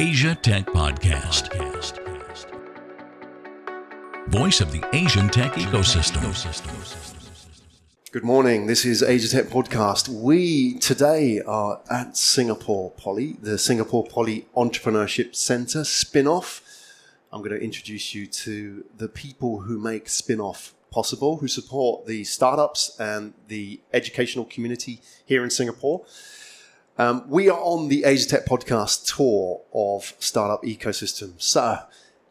Asia Tech Podcast. Voice of the Asian tech ecosystem. Good morning. This is Asia Tech Podcast. We today are at Singapore Poly, the Singapore Poly Entrepreneurship Center spin-off. I'm going to introduce you to the people who make spin-off possible, who support the startups and the educational community here in Singapore. Um, we are on the Asia Tech Podcast tour of startup ecosystems. So,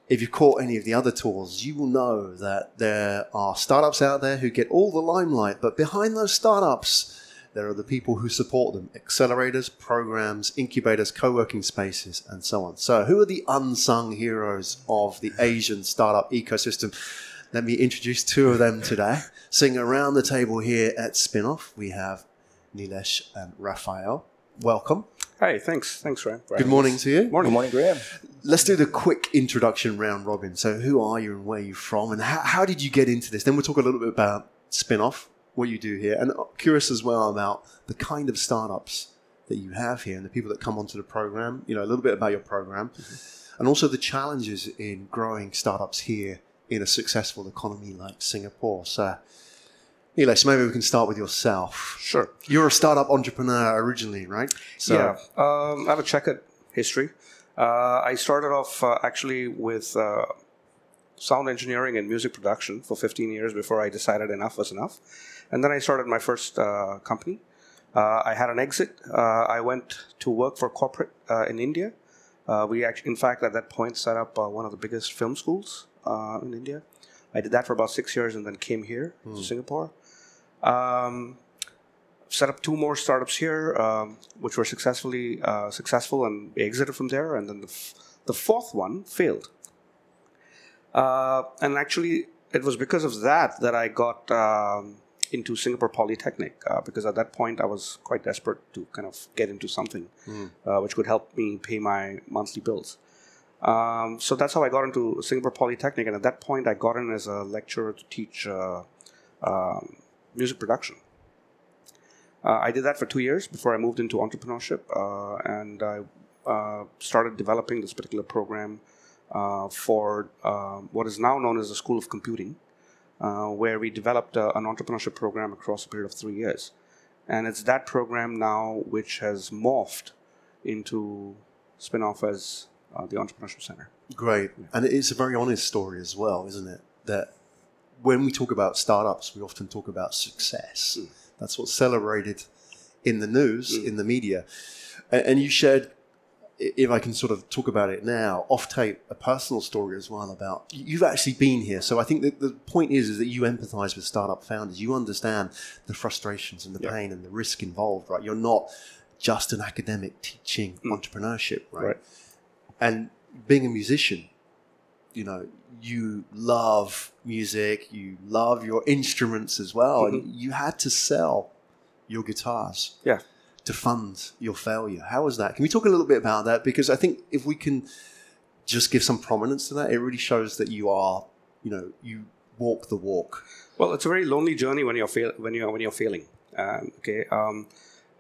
if you've caught any of the other tours, you will know that there are startups out there who get all the limelight, but behind those startups, there are the people who support them accelerators, programs, incubators, co working spaces, and so on. So, who are the unsung heroes of the Asian startup ecosystem? Let me introduce two of them today. Sitting around the table here at Spinoff, we have Nilesh and Raphael. Welcome. Hey, thanks. Thanks, Ryan. Good morning to you. Morning. Good morning, Graham. Let's do the quick introduction round robin. So, who are you and where are you from, and how, how did you get into this? Then we'll talk a little bit about spin-off, what you do here, and curious as well about the kind of startups that you have here and the people that come onto the program. You know, a little bit about your program, mm-hmm. and also the challenges in growing startups here in a successful economy like Singapore. So, Nilesh, maybe we can start with yourself. Sure. You're a startup entrepreneur originally, right? So, yeah. Um, I have a checkered history. Uh, I started off uh, actually with uh, sound engineering and music production for 15 years before I decided enough was enough. And then I started my first uh, company. Uh, I had an exit. Uh, I went to work for corporate in India. we actually, in fact, at that point, set up one of the biggest film schools in India. I did that for about six years and then came here to Singapore. Um, set up two more startups here, um, which were successfully uh, successful, and exited from there. And then the, f- the fourth one failed. Uh, and actually, it was because of that that I got um, into Singapore Polytechnic uh, because at that point I was quite desperate to kind of get into something uh, which could help me pay my monthly bills. Um, so that's how I got into Singapore Polytechnic, and at that point I got in as a lecturer to teach uh, um, music production. Uh, I did that for two years before I moved into entrepreneurship, uh, and I uh, started developing this particular program uh, for um, what is now known as the School of Computing, uh, where we developed uh, an entrepreneurship program across a period of three years. And it's that program now which has morphed into spin off as the Entrepreneurship Center. Great. And it's a very honest story as well, isn't it? That when we talk about startups, we often talk about success. Mm. That's what's celebrated in the news, in the media. And, and, you shared, if I can sort of talk about it now, off tape, a personal story as well about you've actually been here. So I think that the point is, is that you empathize with startup founders. You understand the frustrations and the Yeah. pain and the risk involved, right? You're not just an academic teaching Mm. entrepreneurship, right? Right. And being a musician, you know, you love music, you love your instruments as well, and you had to sell your guitars Mm-hmm. Yeah. to fund your failure. How was that? Can we talk a little bit about that? Because I think if we can just give some prominence to that, it really shows that you are, you know, you walk the walk. Well, it's a very lonely journey when you're fail- when you're when you're failing. Um, okay, um,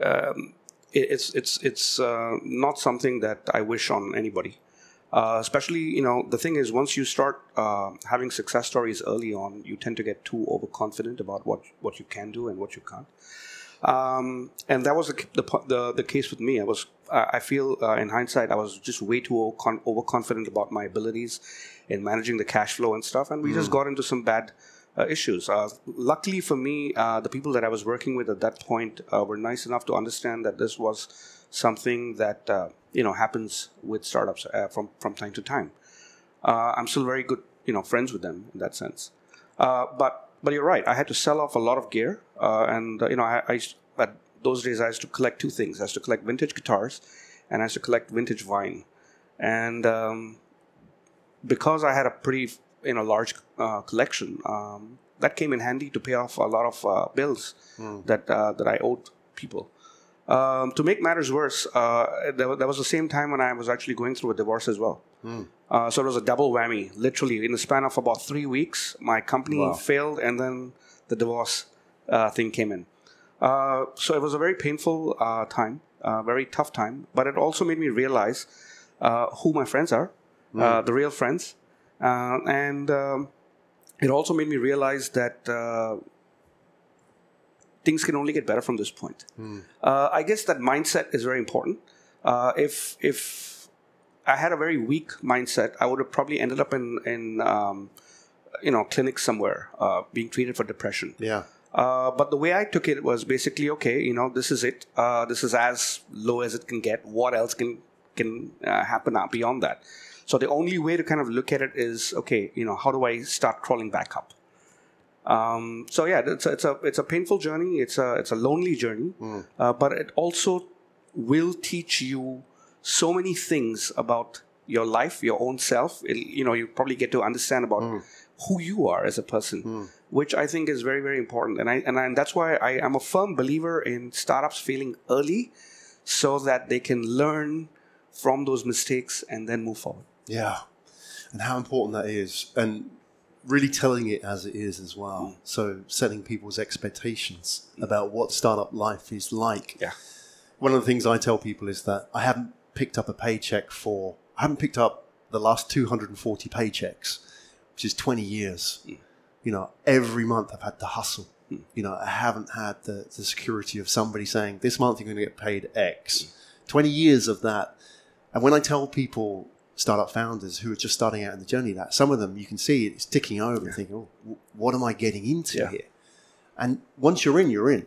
um, it, it's it's it's uh, not something that I wish on anybody. Uh, especially, you know, the thing is, once you start uh, having success stories early on, you tend to get too overconfident about what what you can do and what you can't. Um, and that was the, the the the case with me. I was I feel uh, in hindsight I was just way too overconfident about my abilities in managing the cash flow and stuff, and we just got into some bad uh, issues. Uh, luckily for me, uh, the people that I was working with at that point uh, were nice enough to understand that this was something that uh, you know happens with startups uh, from from time to time. Uh, I'm still very good, you know, friends with them in that sense. Uh, but but you're right. I had to sell off a lot of gear, uh, and uh, you know, I, I used- at those days I used to collect two things. I used to collect vintage guitars, and I used to collect vintage wine. And um, because I had a pretty you know large uh, collection, um, that came in handy to pay off a lot of uh, bills that uh, that I owed people. Um, to make matters worse, uh, that, that was the same time when I was actually going through a divorce as well. Uh, so it was a double whammy. Literally, in the span of about three weeks, my company Wow. failed, and then the divorce uh, thing came in. Uh, so it was a very painful uh, time, uh, very tough time. But it also made me realize uh, who my friends are, uh, the real friends, uh, and um, it also made me realize that uh, things can only get better from this point. Uh, I guess that mindset is very important. Uh, if if I had a very weak mindset, I would have probably ended up in in um, you know clinic somewhere uh, being treated for depression. Yeah. Uh, but the way I took it was basically okay. You know, this is it. Uh, this is as low as it can get. What else can can uh, happen beyond that? So the only way to kind of look at it is okay. You know, how do I start crawling back up? Um, so yeah, it's a, it's a it's a painful journey. It's a it's a lonely journey, uh, but it also will teach you so many things about your life, your own self. It, you know, you probably get to understand about who you are as a person, which I think is very very important. And I and, I, and that's why I am a firm believer in startups failing early, so that they can learn from those mistakes and then move forward. Yeah. And how important that is. And really telling it as it is as well. Mm. So setting people's expectations mm. about what startup life is like. Yeah. One of the things I tell people is that I haven't picked up a paycheck for, I haven't picked up the last 240 paychecks, which is 20 years. Mm. You know, every month I've had to hustle. You know, I haven't had the, the security of somebody saying, this month you're going to get paid X. 20 years of that. And when I tell people, startup founders who are just starting out in the journey, that some of them you can see it's ticking over and thinking, oh, what am I getting into Yeah. here? And once you're in, you're in.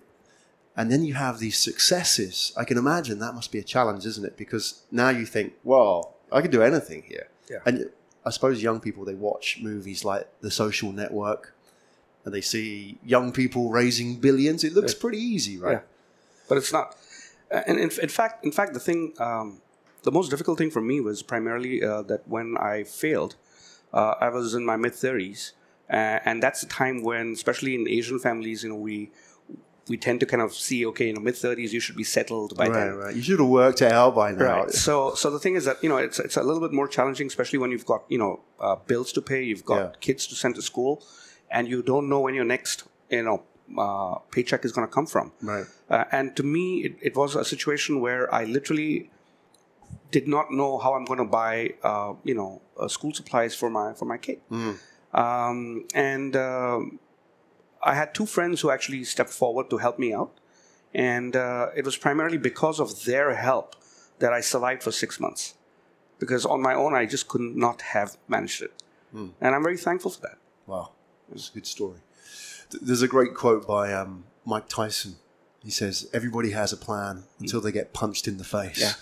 And then you have these successes. I can imagine that must be a challenge, isn't it? Because now you think, well, I can do anything here. Yeah. And I suppose young people, they watch movies like The Social Network and they see young people raising billions. It looks pretty easy, right? Yeah. but it's not. Uh, And in, in fact, in fact, the thing, um, the most difficult thing for me was primarily uh, that when I failed, uh, I was in my mid thirties, uh, and that's the time when, especially in Asian families, you know, we we tend to kind of see, okay, you know, mid thirties, you should be settled by Right, then. right. You should have worked out by now. Right. So, so the thing is that you know it's it's a little bit more challenging, especially when you've got you know uh, bills to pay, you've got Yeah. kids to send to school, and you don't know when your next you know uh, paycheck is going to come from. Right. Uh, and to me, it, it was a situation where I literally did not know how I'm going to buy uh, you know uh, school supplies for my for my kid. Um, and um I had two friends who actually stepped forward to help me out, and uh, it was primarily because of their help that I survived for six months. Because on my own, I just could not have managed it, and I'm very thankful for that. Wow, that's a good story. There's a great quote by um, Mike Tyson. He says, "Everybody has a plan until they get punched in the face." Yeah.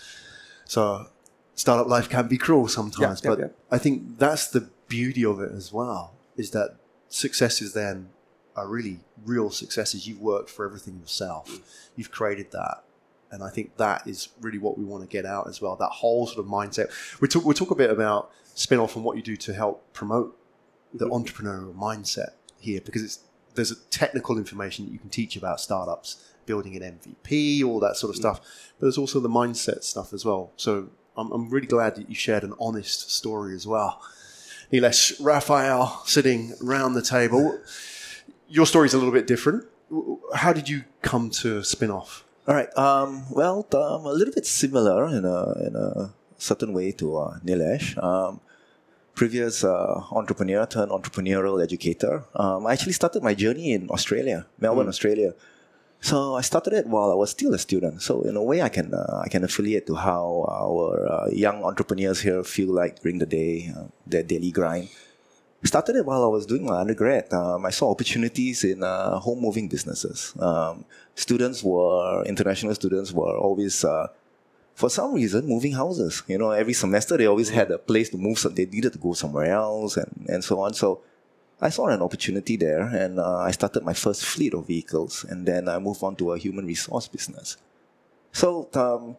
So, startup life can be cruel sometimes, Yeah, yeah, but yeah. I think that's the beauty of it as well. Is that successes then are really real successes. You've worked for everything yourself. Mm. You've created that. And I think that is really what we want to get out as well. That whole sort of mindset. We talk, we'll talk a bit about spin off and what you do to help promote the Mm-hmm. entrepreneurial mindset here because it's there's a technical information that you can teach about startups, building an MVP, all that sort of stuff. But there's also the mindset stuff as well. So I'm, I'm really glad that you shared an honest story as well. Nilesh, Raphael sitting around the table. Your story's a little bit different. How did you come to spin off? All right. Um, well, um, a little bit similar in a in a certain way to uh, Nilesh. Um, previous uh, entrepreneur turned entrepreneurial educator. Um, I actually started my journey in Australia, Melbourne, Australia. So I started it while I was still a student. So in a way, I can uh, I can affiliate to how our uh, young entrepreneurs here feel like during the day, uh, their daily grind. Started it while I was doing my undergrad. Um, I saw opportunities in uh, home moving businesses. Um, students were international students were always, uh, for some reason, moving houses. You know, every semester they always had a place to move. So they needed to go somewhere else and and so on. So I saw an opportunity there, and uh, I started my first fleet of vehicles, and then I moved on to a human resource business. So um,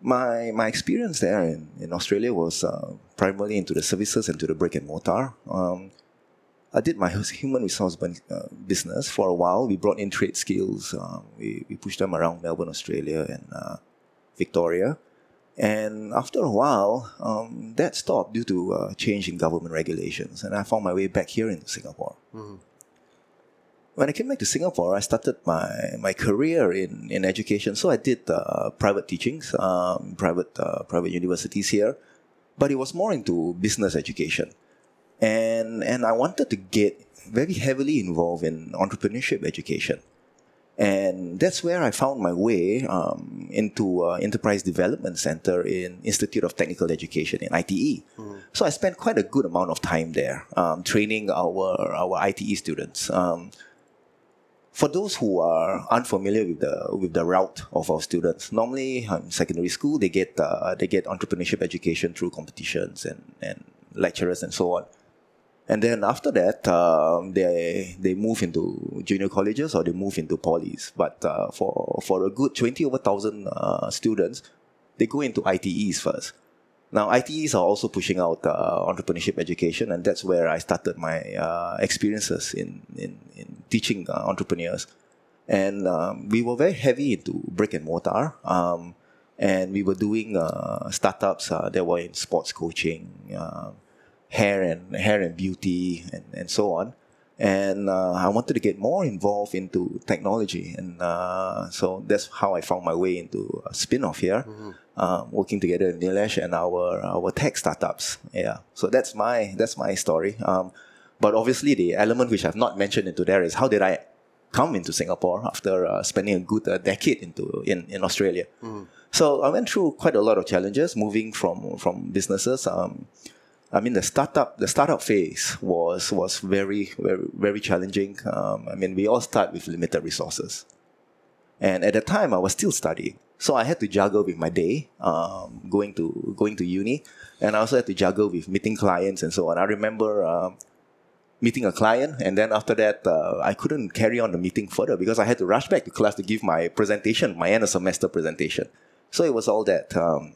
my my experience there in, in Australia was uh, primarily into the services and to the brick and mortar. Um, I did my human resource uh, business for a while. We brought in trade skills. Um, we, we pushed them around Melbourne, Australia, and uh, Victoria. And after a while, um, that stopped due to uh, change in government regulations, and I found my way back here in Singapore. When I came back to Singapore, I started my, my career in, in education. So I did uh, private teachings, um, private uh, private universities here. but it was more into business education, and and I wanted to get very heavily involved in entrepreneurship education and that's where I found my way um, into uh, Enterprise Development Center in Institute of Technical Education in ITE. Mm. So I spent quite a good amount of time there um, training our our ITE students. Um, for those who are unfamiliar with the with the route of our students, normally um, secondary school they get uh, they get entrepreneurship education through competitions and, and lecturers and so on and then after that, um, they they move into junior colleges or they move into polys. But uh, for for a good twenty over thousand uh, students, they go into ITEs first. Now ITEs are also pushing out uh, entrepreneurship education, and that's where I started my uh, experiences in in, in teaching uh, entrepreneurs. And um, we were very heavy into brick and mortar. Um, and we were doing uh, startups that were in sports coaching, hair and hair and beauty and, and so on. And uh, I wanted to get more involved into technology, and uh, so that's how I found my way into a spin-off here, mm-hmm. uh, working together with Nilesh and our our tech startups. Yeah, so that's my that's my story. Um, but obviously, the element which I've not mentioned into there is how did I come into Singapore after uh, spending a good uh, decade into in, in Australia. Mm. So I went through quite a lot of challenges moving from from businesses. Um, I mean, the startup the startup phase was was very very very challenging. Um, I mean, we all start with limited resources, and at the time, I was still studying, so I had to juggle with my day, um, going to going to uni, and I also had to juggle with meeting clients and so on. I remember. Um, meeting a client, and then after that, uh, I couldn't carry on the meeting further because I had to rush back to class to give my presentation, my end of semester presentation. So it was all that, um,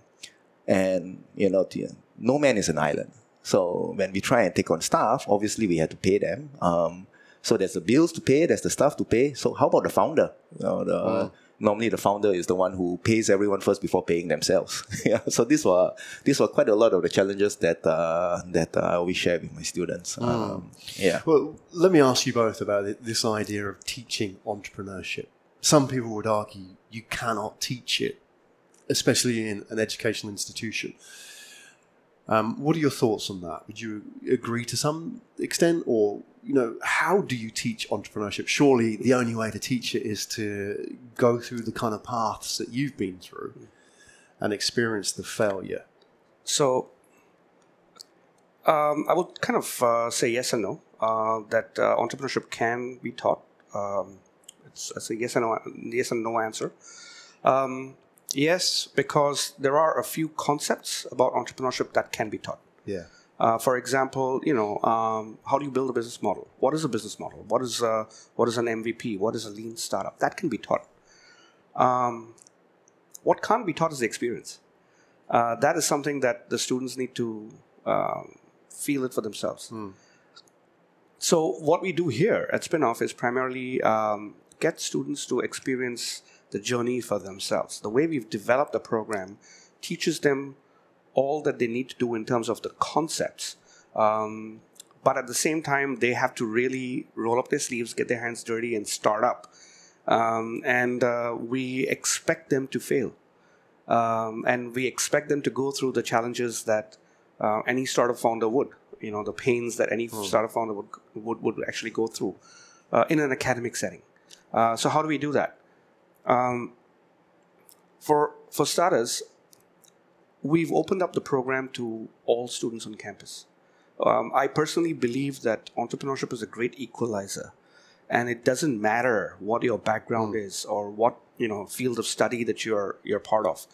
and you know, no man is an island. So when we try and take on staff, obviously we have to pay them. Um, so there's the bills to pay, there's the staff to pay. So how about the founder? The, mm. Normally the founder is the one who pays everyone first before paying themselves. yeah. So these were these were quite a lot of the challenges that uh, that uh, we share with my students. Mm. Um, yeah. Well, let me ask you both about it, this idea of teaching entrepreneurship. Some people would argue you cannot teach it, especially in an educational institution. Um, what are your thoughts on that? Would you agree to some extent, or you know, how do you teach entrepreneurship? Surely the only way to teach it is to go through the kind of paths that you've been through and experience the failure. So, um, I would kind of uh, say yes and no. Uh, that uh, entrepreneurship can be taught. Um, it's, it's, a yes and no, yes and no answer. Um, Yes, because there are a few concepts about entrepreneurship that can be taught. Yeah. Uh, for example, you know, um, how do you build a business model? What is a business model? What is a, what is an MVP? What is a lean startup? That can be taught. Um, what can't be taught is the experience. Uh, that is something that the students need to um, feel it for themselves. Mm. So what we do here at Spinoff is primarily um, get students to experience the journey for themselves. The way we've developed the program teaches them all that they need to do in terms of the concepts. Um, but at the same time, they have to really roll up their sleeves, get their hands dirty, and start up. Um, and uh, we expect them to fail. Um, and we expect them to go through the challenges that uh, any startup founder would. You know, the pains that any mm. startup founder would, would, would actually go through uh, in an academic setting. Uh, so, how do we do that? Um, for for starters, we've opened up the program to all students on campus. Um, I personally believe that entrepreneurship is a great equalizer, and it doesn't matter what your background is or what you know field of study that you're you're part of.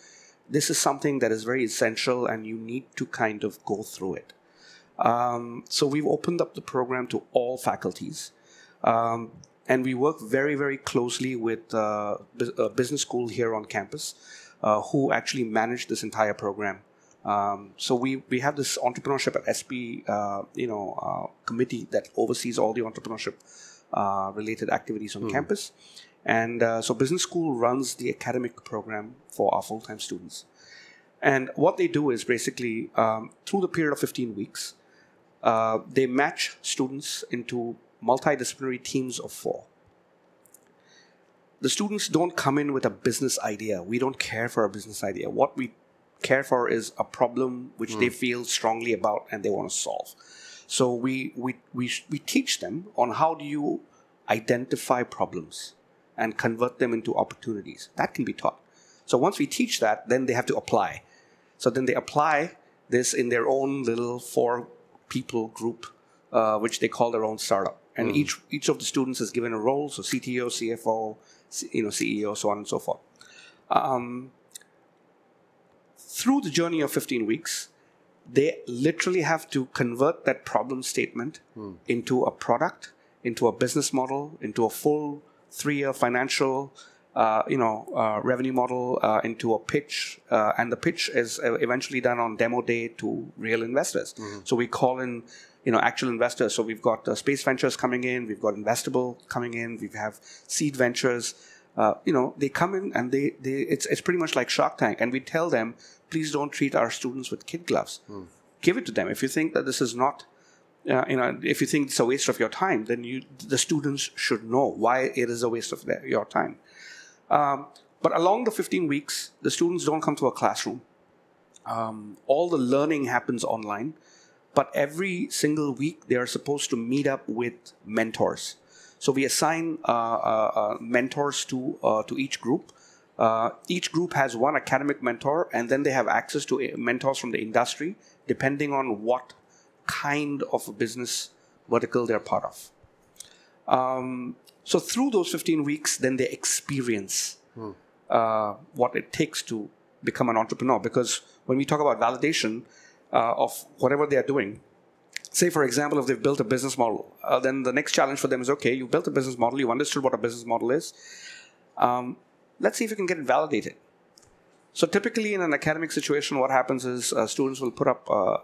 This is something that is very essential, and you need to kind of go through it. Um, so we've opened up the program to all faculties. Um, and we work very, very closely with uh, a business school here on campus uh, who actually manage this entire program. Um, so we, we have this entrepreneurship at SP, uh, you know, uh, committee that oversees all the entrepreneurship uh, related activities on mm. campus. And uh, so business school runs the academic program for our full-time students. And what they do is basically um, through the period of 15 weeks, they match students into multidisciplinary teams of four. The students don't come in with a business idea. We don't care for a business idea. What we care for is a problem which they feel strongly about and they want to solve. So we we we we teach them on how do you identify problems and convert them into opportunities. That can be taught. So once we teach that, then they have to apply. So then they apply this in their own little four people group, uh, which they call their own startup. And each each of the students is given a role, so CTO, CFO, C- you know, CEO, so on and so forth. Um, through the journey of 15 weeks, they literally have to convert that problem statement into a product, into a business model, into a full three-year financial, uh, you know, uh, revenue model, uh, into a pitch, uh, and the pitch is eventually done on demo day to real investors. So we call in, you know, actual investors. So we've got uh, space ventures coming in, we've got investable coming in, we have seed ventures. Uh, you know, they come in and they, they it's it's pretty much like Shark Tank, and we tell them, please don't treat our students with kid gloves. Give it to them. If you think that this is not uh, you know, if you think it's a waste of your time, then you, the students should know why it is a waste of their, your time. Um, but along the 15 weeks, the students don't come to a classroom. Um, all the learning happens online, but every single week they are supposed to meet up with mentors. So we assign uh, uh, uh, mentors to uh, to each group. Uh, each group has one academic mentor, and then they have access to uh, mentors from the industry, depending on what kind of a business vertical they're part of. Um, so through those 15 weeks, then they experience uh, what it takes to become an entrepreneur. Because when we talk about validation uh, of whatever they are doing, say for example, if they've built a business model, uh, then the next challenge for them is okay, you built a business model, you understood what a business model is. Um, let's see if you can get it validated. So typically, in an academic situation, what happens is uh, students will put up uh,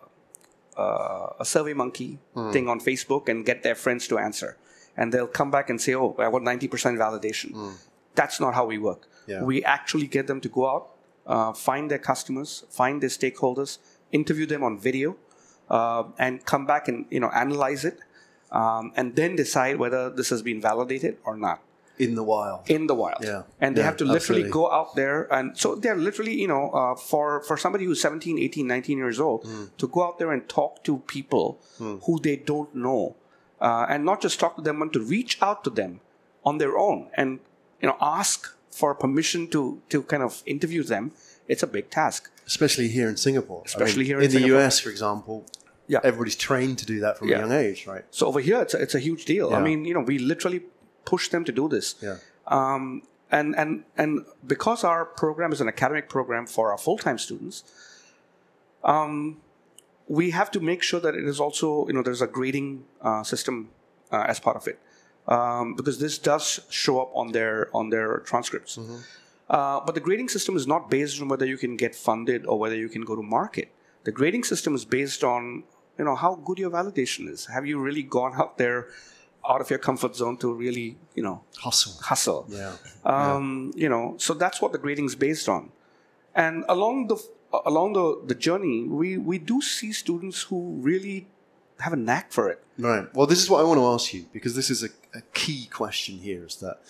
uh, a SurveyMonkey thing on Facebook and get their friends to answer. And they'll come back and say, oh, I want 90% validation. That's not how we work. Yeah. We actually get them to go out, uh, find their customers, find their stakeholders, interview them on video, uh, and come back and you know analyze it, um, and then decide whether this has been validated or not in the wild. in the wild. Yeah. And they Yeah, have to literally absolutely. go out there. And so they're literally, you know, uh, for, for somebody who's 17, 18, 19 years old, Hmm. to go out there and talk to people who they don't know. Uh, and not just talk to them, but to reach out to them on their own and, you know, ask for permission to, to kind of interview them. It's a big task. especially here in Singapore. Especially here in, in the Singapore. US, for example. Yeah. everybody's trained to do that from Yeah. a young age, right? So over here, it's a, it's a huge deal. I mean, you know, we literally push them to do this. Yeah. Um, and and and because our program is an academic program for our full time students, um, we have to make sure that it is also you know there's a grading uh, system uh, as part of it um, because this does show up on their on their transcripts. Uh, but the grading system is not based on whether you can get funded or whether you can go to market. The grading system is based on you know how good your validation is. Have you really gone out there out of your comfort zone to really you know Hustle. hustle? Yeah. Um, You know, so that's what the grading is based on. And along the along the, the journey, we we do see students who really have a knack for it. Right. Well, this is what I want to ask you because this is a, a key question here is that,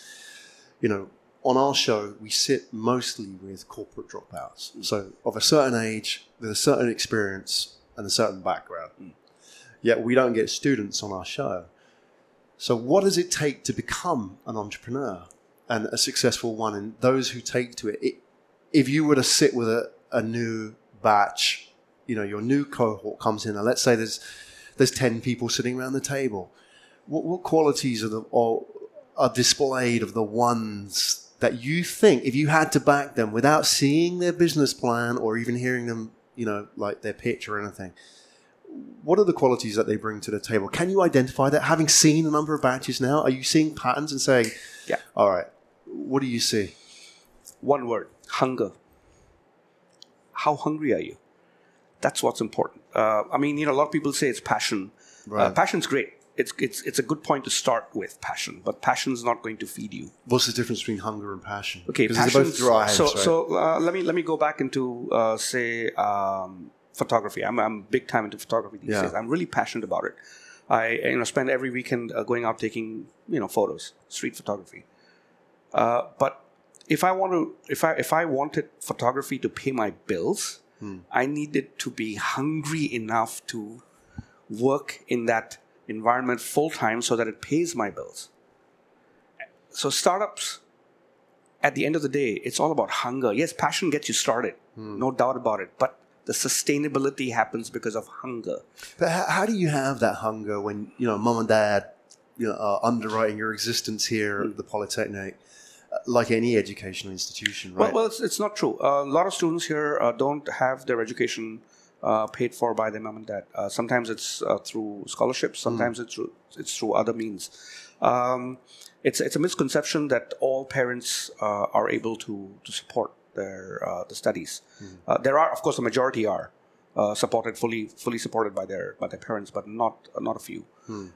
you know, on our show, we sit mostly with corporate dropouts. Mm. So, of a certain age, with a certain experience and a certain background. Mm. Yet, we don't get students on our show. So, what does it take to become an entrepreneur and a successful one? And those who take to it, it if you were to sit with a, a new batch, you know, your new cohort comes in, and let's say there's there's ten people sitting around the table. What, what qualities are the are, are displayed of the ones that you think, if you had to back them without seeing their business plan or even hearing them, you know, like their pitch or anything? What are the qualities that they bring to the table? Can you identify that? Having seen a number of batches now, are you seeing patterns and saying, Yeah. all right, what do you see? One word: hunger. How hungry are you? That's what's important. Uh, I mean, you know, a lot of people say it's passion. Uh, passion's great. It's, it's, it's a good point to start with passion, but passion's not going to feed you. What's the difference between hunger and passion? Okay, because they're both passions- drives, So, right? so uh, let me let me go back into uh, say um, photography. I'm I'm big time into photography these Yeah. days. I'm really passionate about it. I you know spend every weekend uh, going out taking you know photos, street photography. Uh, but if I want to, if I if I wanted photography to pay my bills, I needed to be hungry enough to work in that environment full time so that it pays my bills. So startups, at the end of the day, it's all about hunger. Yes, passion gets you started, no doubt about it. But the sustainability happens because of hunger. But how, how do you have that hunger when you know mum and dad, you know, are underwriting your existence here Hmm. at the Polytechnic, uh, like any educational institution, right? Well, well it's, it's not true. Uh, a lot of students here uh, don't have their education uh, paid for by their mom and dad. Uh, sometimes it's uh, through scholarships. Sometimes it's through it's through other means. Um, it's it's a misconception that all parents uh, are able to to support their uh, the studies. Uh, there are, of course, the majority are. Uh, supported fully, fully supported by their by their parents, but not not a few.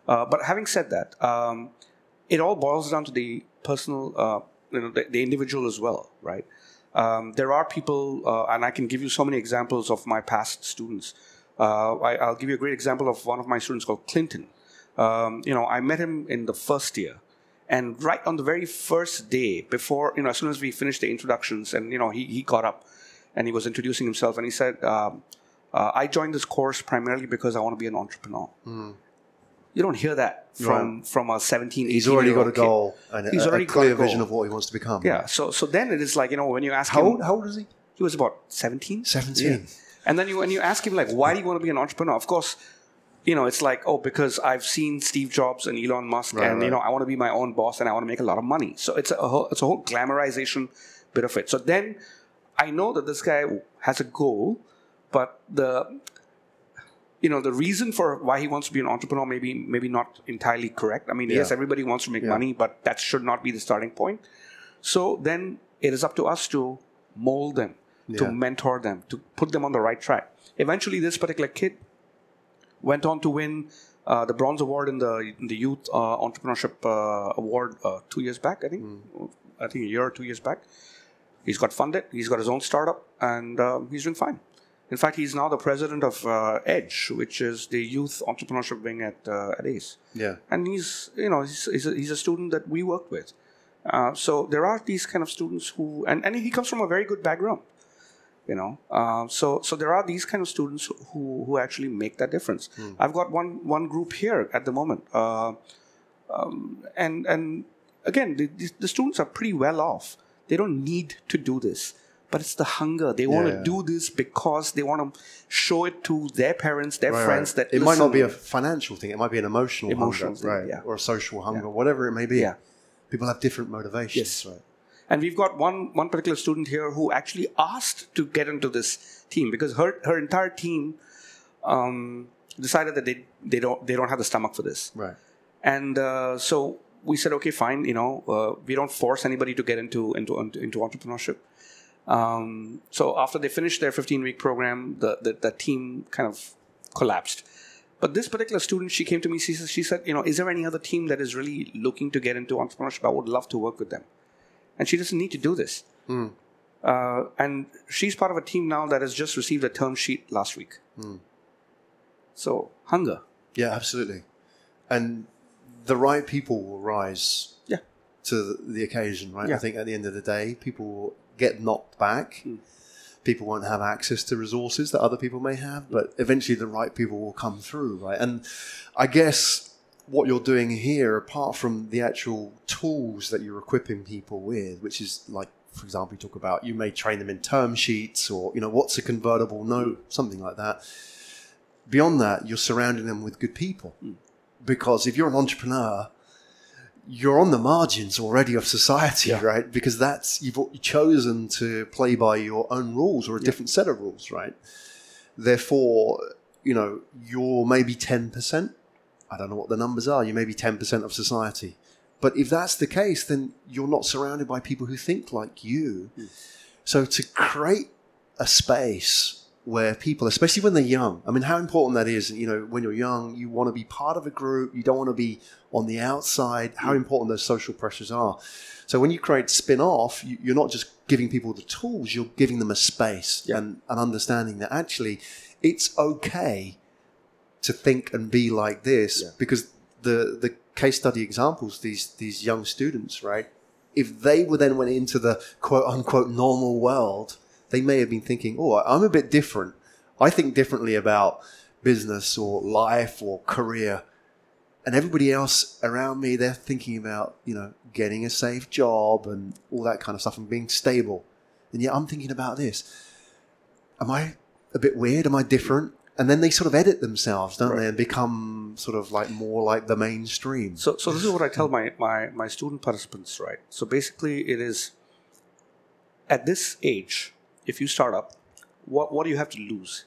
Uh, but having said that, um, it all boils down to the personal, uh, you know, the, the individual as well, right? Um, there are people, uh, and I can give you so many examples of my past students. Uh, I, I'll give you a great example of one of my students called Clinton. Um, you know, I met him in the first year, and right on the very first day, before you know, as soon as we finished the introductions, and you know, he he got up and he was introducing himself, and he said, um, uh, "I joined this course primarily because I want to be an entrepreneur." You don't hear that from from a 17, 18 He's already got a kid. goal and He's a already got clear a vision of what he wants to become. Yeah. So so then it is like you know when you ask How him, old, how old is he? he was about seventeen. 17. And then you when you ask him like, why do you want to be an entrepreneur? Of course, you know it's like oh because I've seen Steve Jobs and Elon Musk, Right, and you know I want to be my own boss and I want to make a lot of money. So it's a whole, it's a whole glamorization bit of it. So then I know that this guy has a goal, but the you know the reason for why he wants to be an entrepreneur maybe maybe not entirely correct. I mean, yes, everybody wants to make Yeah. money, but that should not be the starting point. So then it is up to us to mold them, to mentor them, to put them on the right track. Eventually, this particular kid went on to win uh, the bronze award in the in the youth uh, entrepreneurship uh, award uh, two years back. I think, I think a year or two years back. He's got funded. He's got his own startup, and um, he's doing fine. In fact, he's now the president of uh, Edge, which is the youth entrepreneurship wing at uh, at ACE. Yeah. and he's you know he's, he's, a, he's a student that we worked with. Uh, so there are these kind of students who and, and he comes from a very good background you know. Uh, so so there are these kind of students who who actually make that difference. I've got one one group here at the moment uh, um, and and again the, the, the students are pretty well off. They don't need to do this but it's the hunger they want to Yeah. do this because they want to show it to their parents their Right, friends right. that it might not be a financial thing. It might be an emotional, Emotional hunger, thing, right? yeah. Or a social hunger, whatever it may be. Yeah. People have different motivations. Yes. Right. And we've got one one particular student here who actually asked to get into this team because her her entire team um, decided that they they don't they don't have the stomach for this. Right. And uh, so we said, okay, fine. You know, uh, we don't force anybody to get into into into entrepreneurship. Um, so after they finished their 15 week program, the, the the team kind of collapsed. But this particular student, she came to me. She said, she said, you know, is there any other team that is really looking to get into entrepreneurship? I would love to work with them. And she doesn't need to do this. Uh, and she's part of a team now that has just received a term sheet last week. So hunger. Yeah, absolutely. And the right people will rise Yeah. to the, the occasion, right? Yeah. I think at the end of the day, people will get knocked back. Hmm. People won't have access to resources that other people may have, but eventually the right people will come through, right? And I guess what you're doing here, apart from the actual tools that you're equipping people with, which is like, for example, you talk about you may train them in term sheets or, you know, what's a convertible note, something like that. Beyond that, you're surrounding them with good people. Because if you're an entrepreneur, you're on the margins already of society, Yeah. right? Because that's you've chosen to play by your own rules or a different set of rules, right? Therefore, you know, you're maybe ten percent. I don't know what the numbers are. You may be ten percent of society, but if that's the case, then you're not surrounded by people who think like you. Hmm. So to create a space where people, especially when they're young, I mean, how important that is. You know, when you're young, you want to be part of a group. You don't want to be on the outside. How mm. important those social pressures are. So when you create spin off, you, you're not just giving people the tools. You're giving them a space Yeah. and an understanding that actually it's okay to think and be like this Yeah. because the the case study examples these these young students right if they were then went into the quote unquote normal world they may have been thinking, "Oh, I'm a bit different. I think differently about business or life or career." And everybody else around me, they're thinking about, you know, getting a safe job and all that kind of stuff and being stable. And yet I'm thinking about this. Am I a bit weird? Am I different? And then they sort of edit themselves, don't they, and become sort of like more like the mainstream. So, so this is what I tell my, my, my student participants, right? So basically, it is at this age, if you start up, what, what do you have to lose?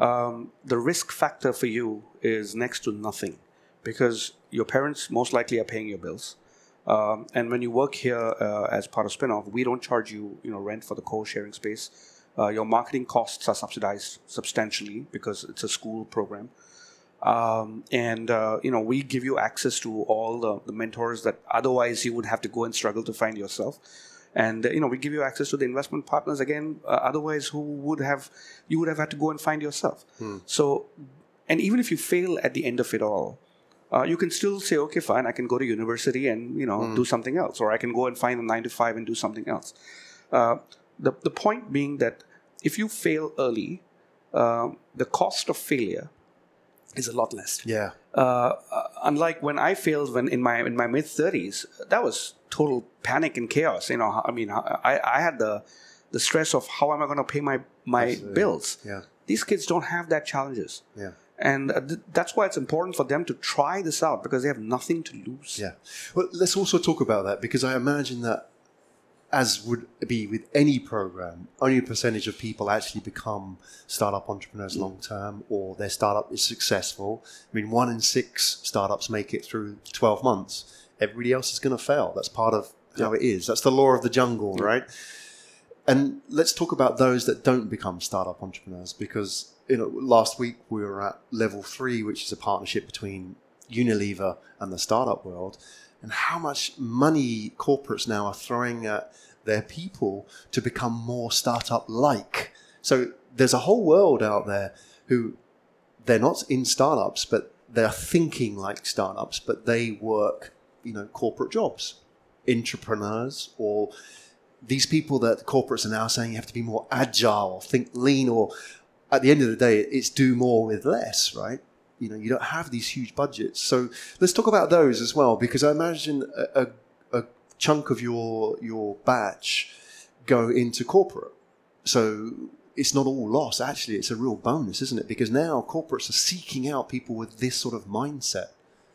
Um, the risk factor for you is next to nothing because your parents most likely are paying your bills. Um, and when you work here uh, as part of Spinoff, we don't charge you, you know, rent for the co-sharing space. Uh, your marketing costs are subsidized substantially because it's a school program. Um, and uh, you know we give you access to all the, the mentors that otherwise you would have to go and struggle to find yourself and uh, you know we give you access to the investment partners again uh, otherwise who would have you would have had to go and find yourself. So and even if you fail at the end of it all uh, you can still say okay fine i can go to university and you know do something else or i can go and find a 9 to 5 and do something else. Uh, the, the point being that if you fail early um, the cost of failure is a lot less. Yeah. uh, uh, unlike when I failed when in my in my mid thirties, that was total panic and chaos. You know, I mean, I, I had the the stress of how am I going to pay my my bills. Yeah. These kids don't have that challenges, Yeah. and uh, th- that's why it's important for them to try this out because they have nothing to lose. Yeah. Well, let's also talk about that because I imagine that, as would be with any program, only a percentage of people actually become startup entrepreneurs long term or their startup is successful. I mean, one in six startups make it through 12 months. Everybody else is going to fail. That's part of how it is. That's the law of the jungle, right? And let's talk about those that don't become startup entrepreneurs because you know last week we were at level three, which is a partnership between Unilever and the startup world, and how much money corporates now are throwing at their people to become more startup like. So there's a whole world out there who they're not in startups, but they're thinking like startups, but they work, you know, corporate jobs, entrepreneurs, or these people that corporates are now saying you have to be more agile, or think lean, or at the end of the day, it's do more with less, right? You know, you don't have these huge budgets. So let's talk about those as well, because I imagine a, a, chunk of your your batch go into corporate. So it's not all loss. Actually, it's a real bonus, isn't it? Because now corporates are seeking out people with this sort of mindset.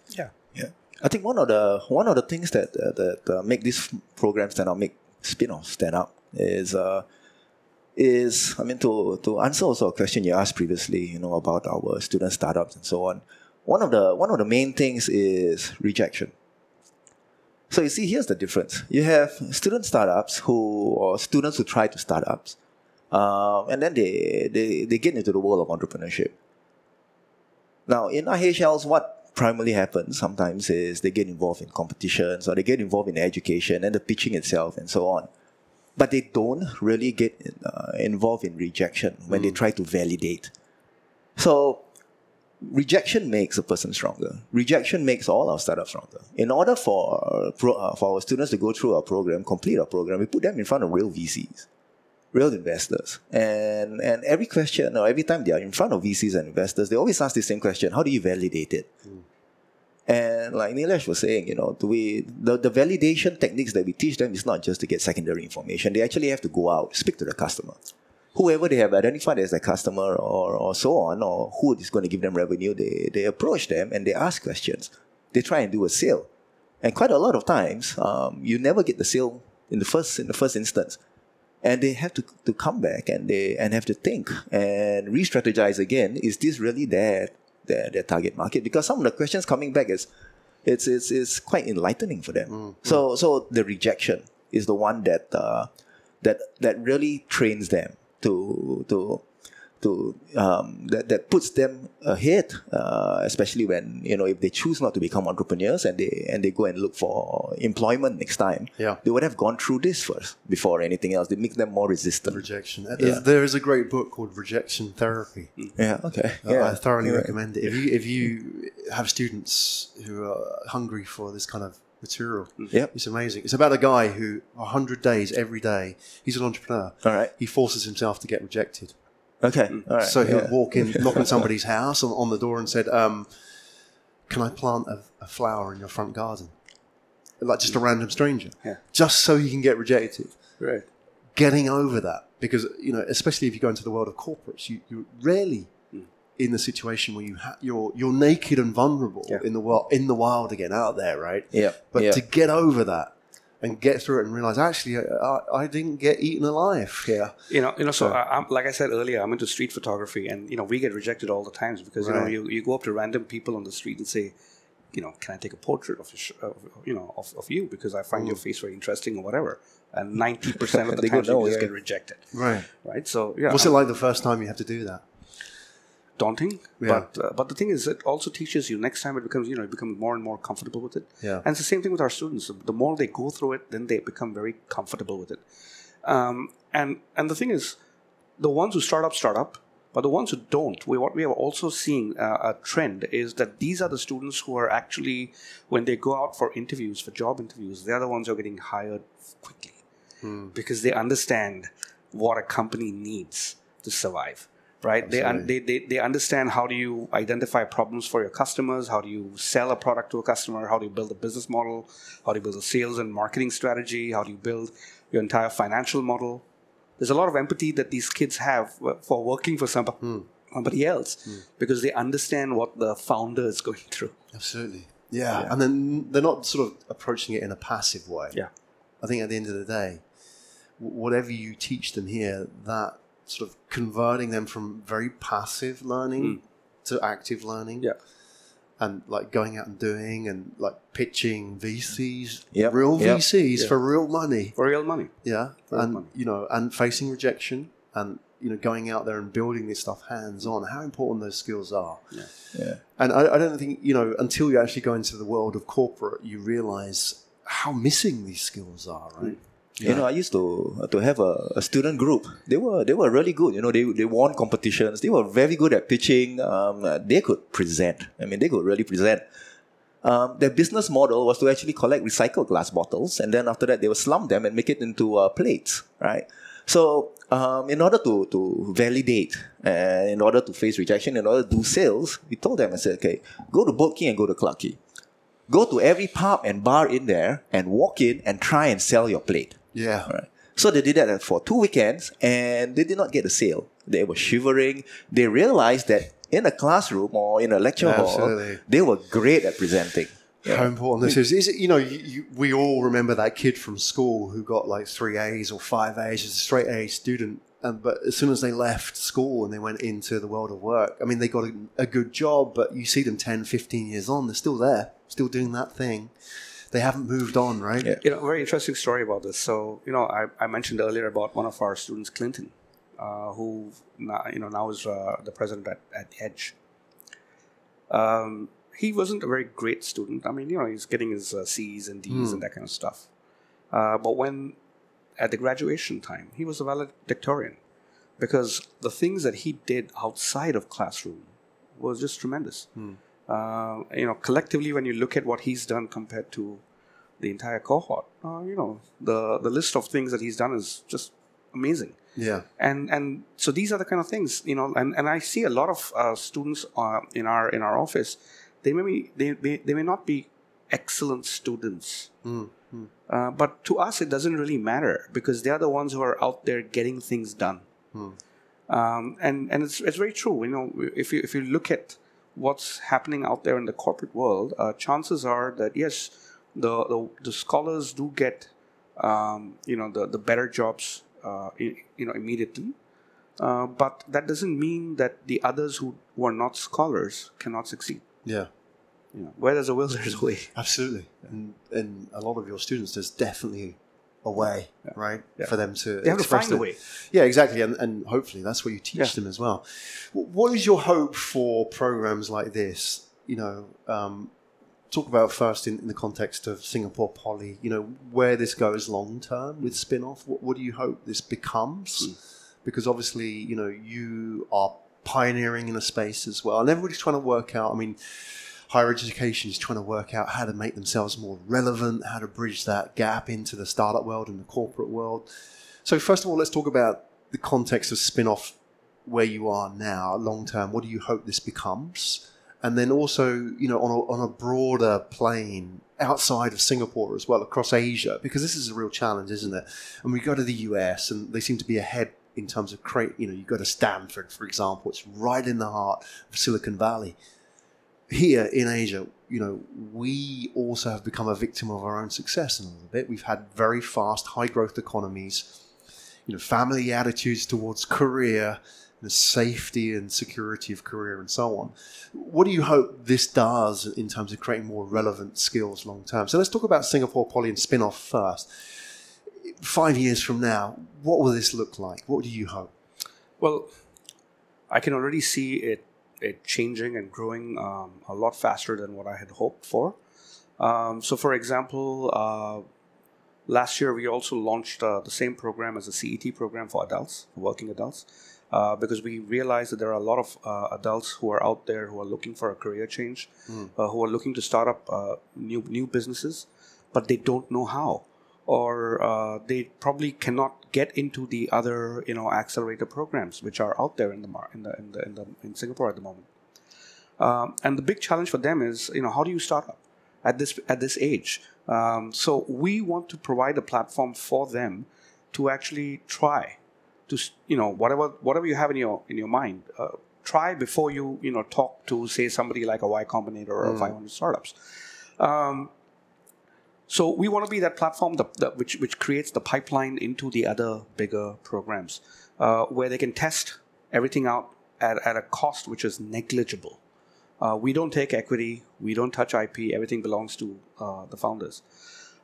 yeah. Yeah, I think one of the one of the things that uh, that uh, make these programs stand out, make spin-offs stand out, is uh, is I mean to to answer also a question you asked previously, you know, about our student startups and so on. One of the one of the main things is rejection. So you see, here's the difference. You have student startups who or students who try to startups, um, and then they, they they get into the world of entrepreneurship. Now, in IHLs, what primarily happens sometimes is they get involved in competitions or they get involved in education and the pitching itself and so on. But they don't really get uh, involved in rejection when they try to validate. So, rejection makes a person stronger. Rejection makes all our startups stronger. In order for, pro, uh, for our students to go through our program, complete our program, we put them in front of real VCs real investors. And and every question or every time they are in front of VCs and investors, they always ask the same question: How do you validate it? And like Nilesh was saying, you know, the, the validation techniques that we teach them is not just to get secondary information. They actually have to go out, speak to the customer. Whoever they have identified as their customer or, or so on, or who is going to give them revenue, they, they approach them and they ask questions. They try and do a sale. And quite a lot of times, um, you never get the sale in the first in the first instance and they have to, to come back and they and have to think and re-strategize again is this really their, their their target market because some of the questions coming back is it's it's, it's quite enlightening for them. So so the rejection is the one that uh, that that really trains them to to to um, that, that puts them ahead, uh, especially when you know if they choose not to become entrepreneurs and they and they go and look for employment next time. Yeah. they would have gone through this first before anything else. They make them more resistant. Rejection. Yeah. There is a great book called Rejection Therapy. Yeah. Okay. Uh, Yeah. I thoroughly Yeah. recommend it. If you if you have students who are hungry for this kind of material. Yep. It's amazing. It's about a guy who 100 days every day. He's an entrepreneur. All right. He forces himself to get rejected. Okay. Mm. All right. So he'll yeah. walk in, knock on somebody's house on, on the door, and said, um, "Can I plant a, a flower in your front garden?" Like just a mm. random stranger, Yeah. just so he can get rejected. Right. Getting over that, because you know, especially if you go into the world of corporates, you, you're rarely mm. in the situation where you ha- you're you're naked and vulnerable Yeah. in the world in the wild again out there, right? Yeah. But yeah. to get over that and get through it and realize actually I, I didn't get eaten alive here. You know, you know. So, I, I'm, like I said earlier, I'm into street photography, and you know, we get rejected all the times because you know, you, you go up to random people on the street and say, you know, can I take a portrait of, your sh- of you know of, of you because I find your mm. face very interesting or whatever. And ninety percent of the go, you just yeah." get rejected, Right. right? So yeah, What's it like the first time you have to do that? Daunting. Yeah. But uh, but the thing is, it also teaches you. Next time, it becomes you know, you become more and more comfortable with it. Yeah. And it's the same thing with our students. The more they go through it, then they become very comfortable with it. Um, and and the thing is, the ones who start up start up, but the ones who don't, we, what we are also seeing uh, a trend is that these are the students who are actually, when they go out for interviews, for job interviews, they are the ones who are getting hired quickly because they understand what a company needs to survive. Right? They, un- they, they they understand how do you identify problems for your customers, how do you sell a product to a customer, how do you build a business model, how do you build a sales and marketing strategy, how do you build your entire financial model. There's a lot of empathy that these kids have for working for some, hmm. somebody else hmm. because they understand what the founder is going through. Absolutely. Yeah. And then they're not sort of approaching it in a passive way. Yeah. I think at the end of the day, whatever you teach them here, that sort of converting them from very passive learning hmm. to active learning. Yeah. And like going out and doing and like pitching VCs, Yep, real yep. VCs for real money. For real money. Yeah. real and, money. you know, and facing rejection and, you know, going out there and building this stuff hands on, how important those skills are. Yeah. And I, I don't think, you know, until you actually go into the world of corporate, you realize how missing these skills are, right? Hmm. You know, I used to to have a, a student group. They were they were really good. You know, they they won competitions. They were very good at pitching. Um, uh, they could present. I mean, they could really present. Um, their business model was to actually collect recycled glass bottles, and then after that, they would slump them and make it into uh, plates, right? So, um, in order to to validate, and in order to face rejection, in order to do sales, we told them, I said, okay, go to Boat Quay and go to Clarke Quay. Go to every pub and bar in there and walk in and try and sell your plate. Yeah. Right. So they did that uh, for two weekends and they did not get a sale. They were shivering. They realized that in a classroom or in a lecture Absolutely. hall, they were great at presenting. How important this is. Is it, you know, you, you, we all remember that kid from school who got like three A's or five A's as a straight A student. And, but as soon as they left school and they went into the world of work, I mean, they got a, a good job, but you see them 10, 15 years on, they're still there, still doing that thing. They haven't moved on, right? Yeah. You know, very interesting story about this. So, you know, I, I mentioned earlier about one of our students, Clinton, uh, who now, you know now is uh, the president at, at Edge. Um, he wasn't a very great student. I mean, you know, he's getting his uh, C's and D's and that kind of stuff. Uh, but when at the graduation time, he was a valedictorian because the things that he did outside of classroom was just tremendous. Uh, you know, collectively, when you look at what he's done compared to the entire cohort, uh, you know, the the list of things that he's done is just amazing. Yeah. And and so these are the kind of things, you know, and, and I see a lot of uh, students uh, in our in our office. They may be they, they, they may not be excellent students, uh, but to us it doesn't really matter because they are the ones who are out there getting things done. Um, and and it's, it's very true. You know, if you if you look at what's happening out there in the corporate world, uh, chances are that yes, the the, the scholars do get um, you know the the better jobs uh, you know immediately. Uh, but that doesn't mean that the others who, who are not scholars cannot succeed. Yeah. You know, where there's a will, there's a way. Absolutely. And, and a lot of your students, there's definitely a way, right, Yeah. for them to They have to find a way. Yeah, exactly, and, and hopefully that's what you teach Yeah. them as well. What is your hope for programs like this? You know, um, talk about first in, in the context of Singapore Poly. You know, where this goes long term with spin-off. What, what do you hope this becomes? Because obviously, you know, you are pioneering in a space as well, and everybody's trying to work out. I mean, higher education is trying to work out how to make themselves more relevant, how to bridge that gap into the startup world and the corporate world. So, first of all, let's talk about the context of spin off where you are now, long term. What do you hope this becomes? And then also, you know, on a, on a broader plane outside of Singapore as well, across Asia, because this is a real challenge, isn't it? And we go to the US and they seem to be ahead in terms of create, you know, you go to Stanford, for example, it's right in the heart of Silicon Valley. Here in Asia, you know, we also have become a victim of our own success in a little bit. We've had very fast, high growth economies, you know, family attitudes towards career, the safety and security of career and so on. What do you hope this does in terms of creating more relevant skills long term? So let's talk about Singapore Poly and spin off first. Five years from now, what will this look like? What do you hope? Well, I can already see it it changing and growing um, a lot faster than what I had hoped for. Um, so, for example, uh, last year we also launched uh, the same program as a CET program for adults, for working adults uh, because we realized that there are a lot of uh, adults who are out there who are looking for a career change, mm. uh, who are looking to start up uh, new new businesses, but they don't know how, or uh, they probably cannot get into the other you know accelerator programs which are out there in the mar- in the in the in, the, in Singapore at the moment. Um, and the big challenge for them is you know how do you start up at this at this age? Um, so we want to provide a platform for them to actually try to you know whatever whatever you have in your in your mind. Uh, try before you you know talk to say somebody like a Y Combinator or mm. 500 startups. Um, so we want to be that platform which which creates the pipeline into the other bigger programs uh, where they can test everything out at, at a cost which is negligible. Uh, we don't take equity, we don't touch IP, everything belongs to uh, the founders.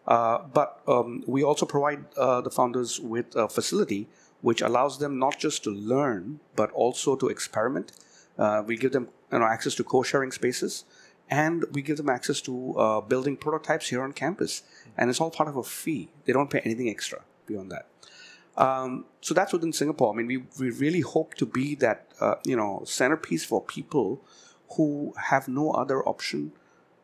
Uh, but um, we also provide uh, the founders with a facility which allows them not just to learn but also to experiment. Uh, we give them you know, access to co-sharing spaces, and we give them access to uh, building prototypes here on campus. And it's all part of a fee. They don't pay anything extra beyond that. Um, so that's within Singapore. I mean, we, we really hope to be that uh, you know centerpiece for people who have no other option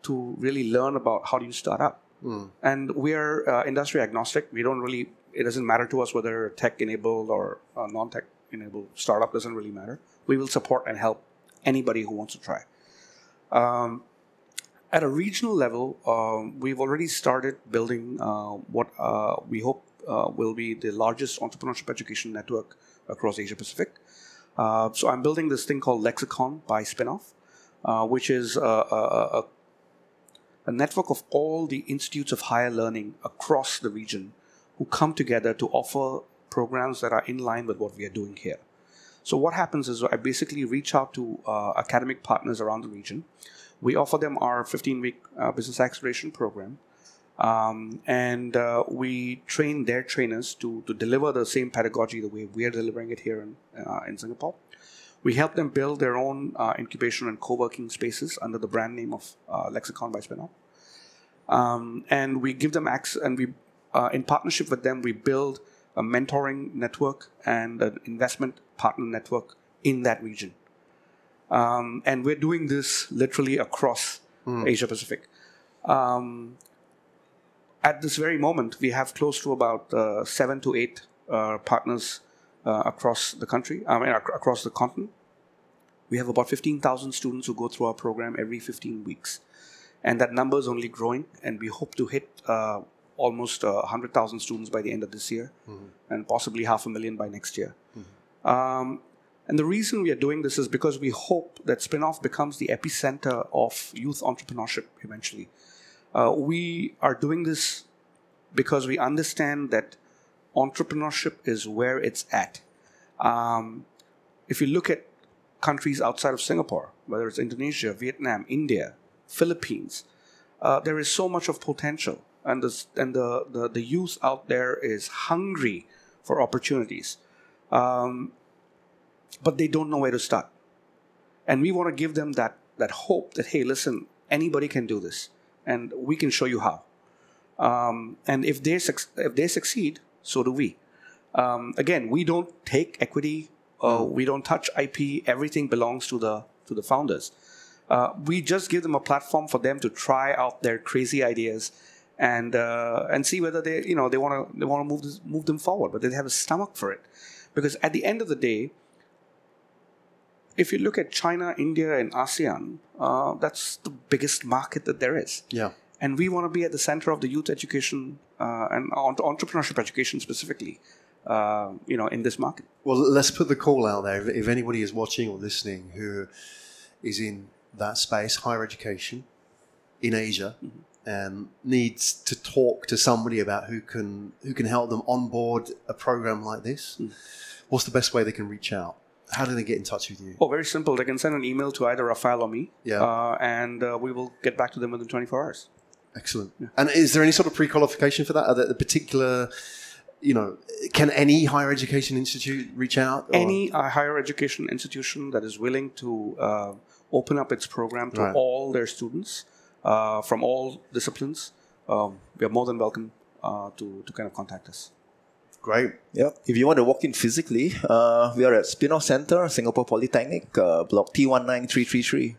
to really learn about how do you start up. Mm. And we're uh, industry agnostic. We don't really it doesn't matter to us whether tech enabled or uh, non tech enabled startup doesn't really matter. We will support and help anybody who wants to try. Um, at a regional level, um, we've already started building uh, what uh, we hope uh, will be the largest entrepreneurship education network across Asia Pacific. Uh, so I'm building this thing called Lexicon by Spinoff, uh, which is a, a, a, network of all the institutes of higher learning across the region who come together to offer programs that are in line with what we are doing here. So, what happens is I basically reach out to uh, academic partners around the region. We offer them our 15 week uh, business acceleration program. Um, and uh, we train their trainers to, to deliver the same pedagogy the way we are delivering it here in, uh, in Singapore. We help them build their own uh, incubation and co working spaces under the brand name of uh, Lexicon by Spinoff. Um, and we give them access and we uh, in partnership with them, we build a mentoring network and an investment partner network in that region. Um, and we're doing this literally across mm. Asia Pacific. Um, at this very moment, we have close to about uh, seven to eight uh, partners uh, across the country, I mean, ac- across the continent. We have about 15,000 students who go through our program every 15 weeks. And that number is only growing, and we hope to hit uh, almost uh, 100,000 students by the end of this year mm-hmm. and possibly half a million by next year. Mm-hmm. Um, and the reason we are doing this is because we hope that Spinoff becomes the epicenter of youth entrepreneurship eventually. Uh, we are doing this because we understand that entrepreneurship is where it's at. Um, if you look at countries outside of Singapore, whether it's Indonesia, Vietnam, India, Philippines, uh, there is so much of potential and the and the, the, the youth out there is hungry for opportunities, um, but they don't know where to start. And we want to give them that that hope that hey, listen, anybody can do this, and we can show you how. Um, and if they if they succeed, so do we. Um, again, we don't take equity. Uh, we don't touch IP. Everything belongs to the to the founders. Uh, we just give them a platform for them to try out their crazy ideas and uh, and see whether they you know they want to they want to move this, move them forward, but they have a stomach for it, because at the end of the day, if you look at China, India, and ASEAN, uh, that's the biggest market that there is. Yeah. And we want to be at the center of the youth education uh, and entrepreneurship education specifically, uh, you know, in this market. Well, let's put the call out there. If anybody is watching or listening who is in that space, higher education in Asia, mm-hmm. and needs to talk to somebody about who can who can help them onboard a program like this, mm. what's the best way they can reach out? How do they get in touch with you? Oh, very simple. They can send an email to either Rafael or me. Yeah. Uh, and uh, we will get back to them within 24 hours. Excellent. Yeah. And is there any sort of pre-qualification for that? Are there a particular, you know, can any higher education institute reach out? Or? Any uh, higher education institution that is willing to uh, open up its program to right. all their students uh, from all disciplines, um, we are more than welcome uh, to, to kind of contact us. Great. Yep. If you want to walk in physically, uh, we are at Spinoff Center, Singapore Polytechnic, uh, block T19333.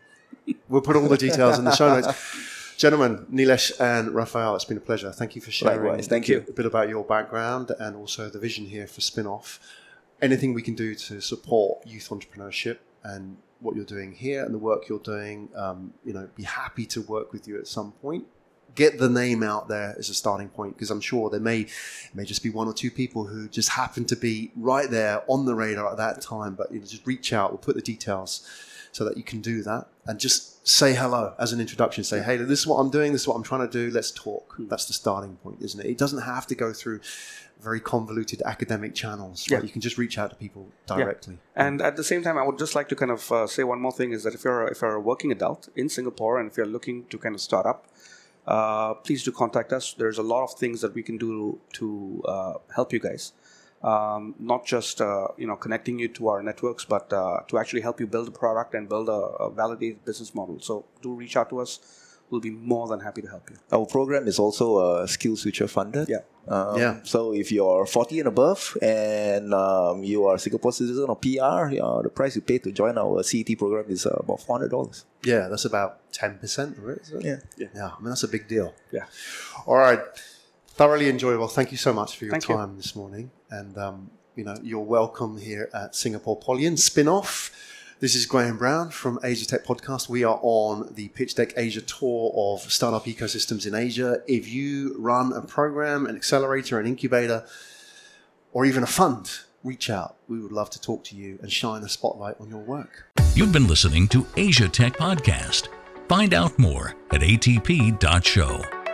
We'll put all the details in the show notes. Gentlemen, Nilesh and Raphael, it's been a pleasure. Thank you for sharing Likewise. Thank you. a bit about your background and also the vision here for Spinoff. Anything we can do to support youth entrepreneurship and what you're doing here and the work you're doing, um, you know, be happy to work with you at some point get the name out there as a starting point because I'm sure there may may just be one or two people who just happen to be right there on the radar at that time. But you know, just reach out. We'll put the details so that you can do that and just say hello as an introduction. Say, hey, this is what I'm doing. This is what I'm trying to do. Let's talk. Hmm. That's the starting point, isn't it? It doesn't have to go through very convoluted academic channels. Right? Yeah. You can just reach out to people directly. Yeah. And at the same time, I would just like to kind of uh, say one more thing: is that if you're if you're a working adult in Singapore and if you're looking to kind of start up uh, please do contact us. There's a lot of things that we can do to uh, help you guys. Um, not just uh, you know connecting you to our networks, but uh, to actually help you build a product and build a, a validated business model. So do reach out to us we'll be more than happy to help you. Our program is also a Skills Future funded. Yeah. Um, yeah. So if you're 40 and above and um, you are a Singapore citizen or PR, you know, the price you pay to join our CET program is uh, about $400. Yeah, that's about 10% of it, is it? Yeah. yeah. Yeah, I mean, that's a big deal. Yeah. All right. Thoroughly enjoyable. Thank you so much for your Thank time you. this morning. And, um, you know, you're welcome here at Singapore Poly and Spinoff. This is Graham Brown from Asia Tech Podcast. We are on the Pitch Deck Asia tour of startup ecosystems in Asia. If you run a program, an accelerator, an incubator, or even a fund, reach out. We would love to talk to you and shine a spotlight on your work. You've been listening to Asia Tech Podcast. Find out more at atp.show.